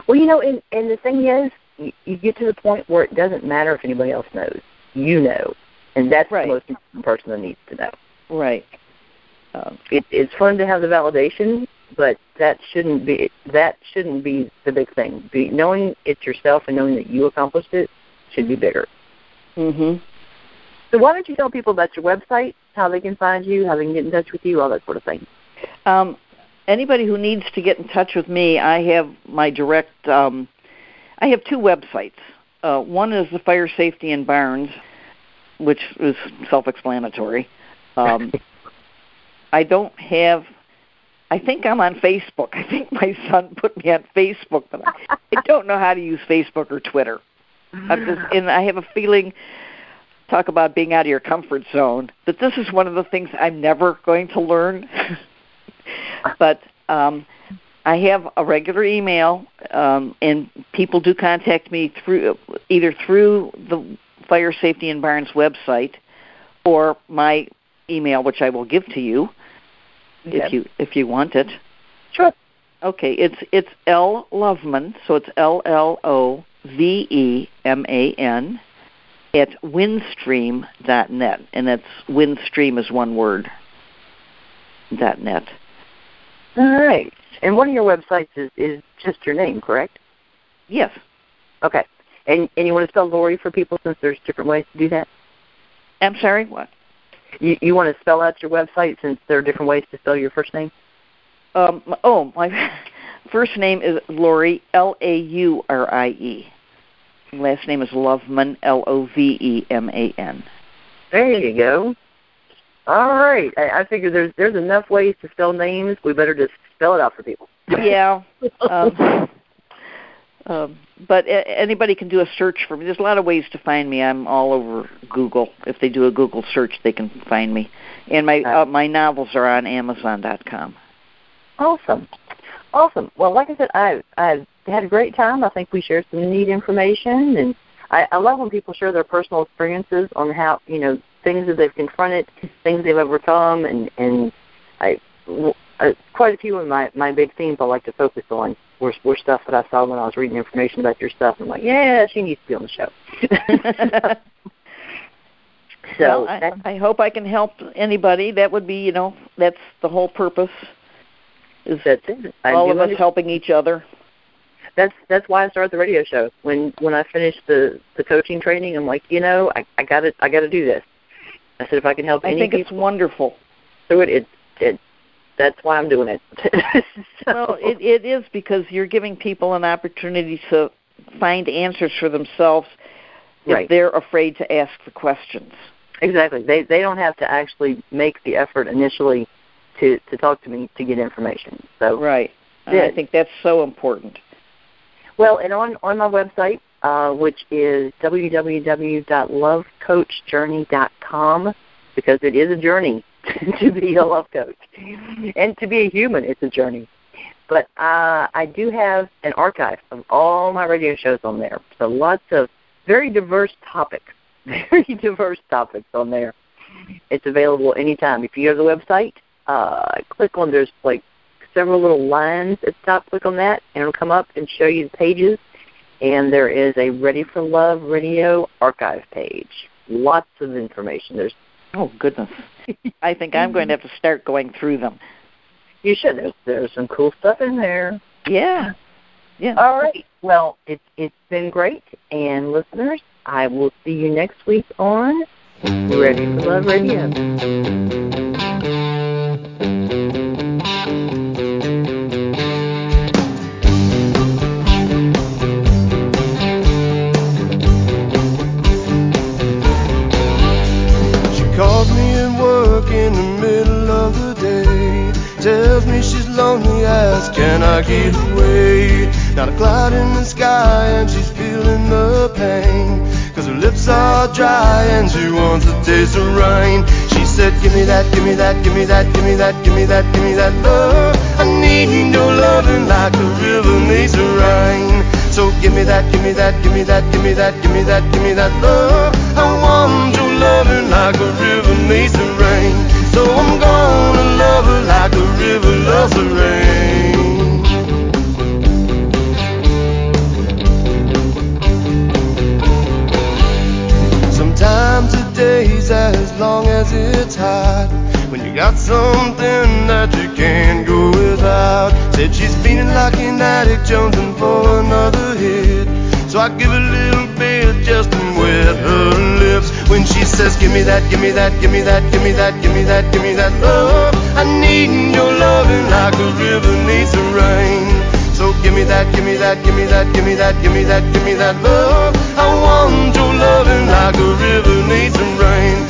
Well, you know, and and the thing is, you, you get to the point where it doesn't matter if anybody else knows. You know, and that's right. the most important person that needs to know. Right. Um, it, it's fun to have the validation, but that shouldn't be that shouldn't be the big thing. Be, knowing it's yourself and knowing that you accomplished it should be bigger. Mhm. So why don't you tell people about your website, how they can find you, how they can get in touch with you, all that sort of thing. Um, anybody who needs to get in touch with me, I have my direct. Um, I have two websites. Uh, one is the Fire Safety in Barns, which is self-explanatory. Um, I don't have. I think I'm on Facebook. I think my son put me on Facebook, but I, I don't know how to use Facebook or Twitter. I'm just, and I have a feeling. Talk about being out of your comfort zone. That this is one of the things I'm never going to learn. but um, I have a regular email, um, and people do contact me through either through the Fire Safety in Barns website or my email, which I will give to you Yep. if you if you want it. Sure. Okay, it's it's L Loveman, so it's L L O V E M A N at windstream.net, and that's windstream is one word. dot net. All right. And one of your websites is, is just your name, correct? Yes. Okay. And and you want to spell Laurie for people since there's different ways to do that? I'm sorry. What? You you want to spell out your website since there are different ways to spell your first name? Um, oh, my first name is Laurie L A U R I E. Last name is Loveman L O V E M A N. There you go. All right. I, I figure there's there's enough ways to spell names. We better just spell it out for people. Yeah. Um, um, but a- anybody can do a search for me. There's a lot of ways to find me. I'm all over Google. If they do a Google search, they can find me. And my uh, my novels are on Amazon.com. Awesome. Awesome. Well, like I said, I I had a great time. I think we shared some neat information, and I, I love when people share their personal experiences on how you know things that they've confronted, things they've overcome, and and I uh, quite a few of my my big themes I like to focus on were were stuff that I saw when I was reading information about your stuff. I'm like, yeah, she needs to be on the show. So well, I, I hope I can help anybody. That would be, you know, that's the whole purpose. Is that's it. I all of us helping each other. That's that's why I started the radio show. When when I finished the the coaching training, I'm like, you know, I I got to I got to do this. I said if I can help I any think it's wonderful. through it, it it that's why I'm doing it. so, Well, it it is because you're giving people an opportunity to find answers for themselves if Right. they're afraid to ask the questions. exactly. They they don't have to actually make the effort initially to to talk to me to get information. So Right. And I think that's so important. Well, and on on my website, uh, which is www.lovecoachjourney.com, because it is a journey to be a love coach, and to be a human, it's a journey. But uh, I do have an archive of all my radio shows on there, so lots of very diverse topics, very diverse topics on there. It's available anytime. If you go to the website, uh, click on there's like several little lines at the top. Click on that, and it'll come up and show you the pages. And there is a Ready for Love Radio archive page. Lots of information. There's Oh goodness. I think I'm going to have to start going through them. you should there's there's some cool stuff in there. Yeah. Yeah. All right. Well, it's it's been great, and listeners, I will see you next week on Ready for Love Radio. Can I get away? Not a cloud in the sky, and she's feeling the pain. Cause her lips are dry, and she wants a taste of rain. She said, Give me that, give me that, give me that, give me that, give me that, give me that love. I need your loving like the river needs the rain. So give me that, give me that, give me that, give me that, give me that, give me that love. I want your loving like a river needs the rain. So I'm gonna love her like a river loves the rain. It's hot. When you got something that you can't go without. Said she's feeling like an addict jumping for another hit. So I give a little bit just to wet her lips. When she says, Give me that, give me that, give me that, give me that, give me that, give me that love. I need your loving like a river needs the rain. So give me that, give me that, give me that, give me that, give me that, give me that love. I want your loving like a river needs some rain.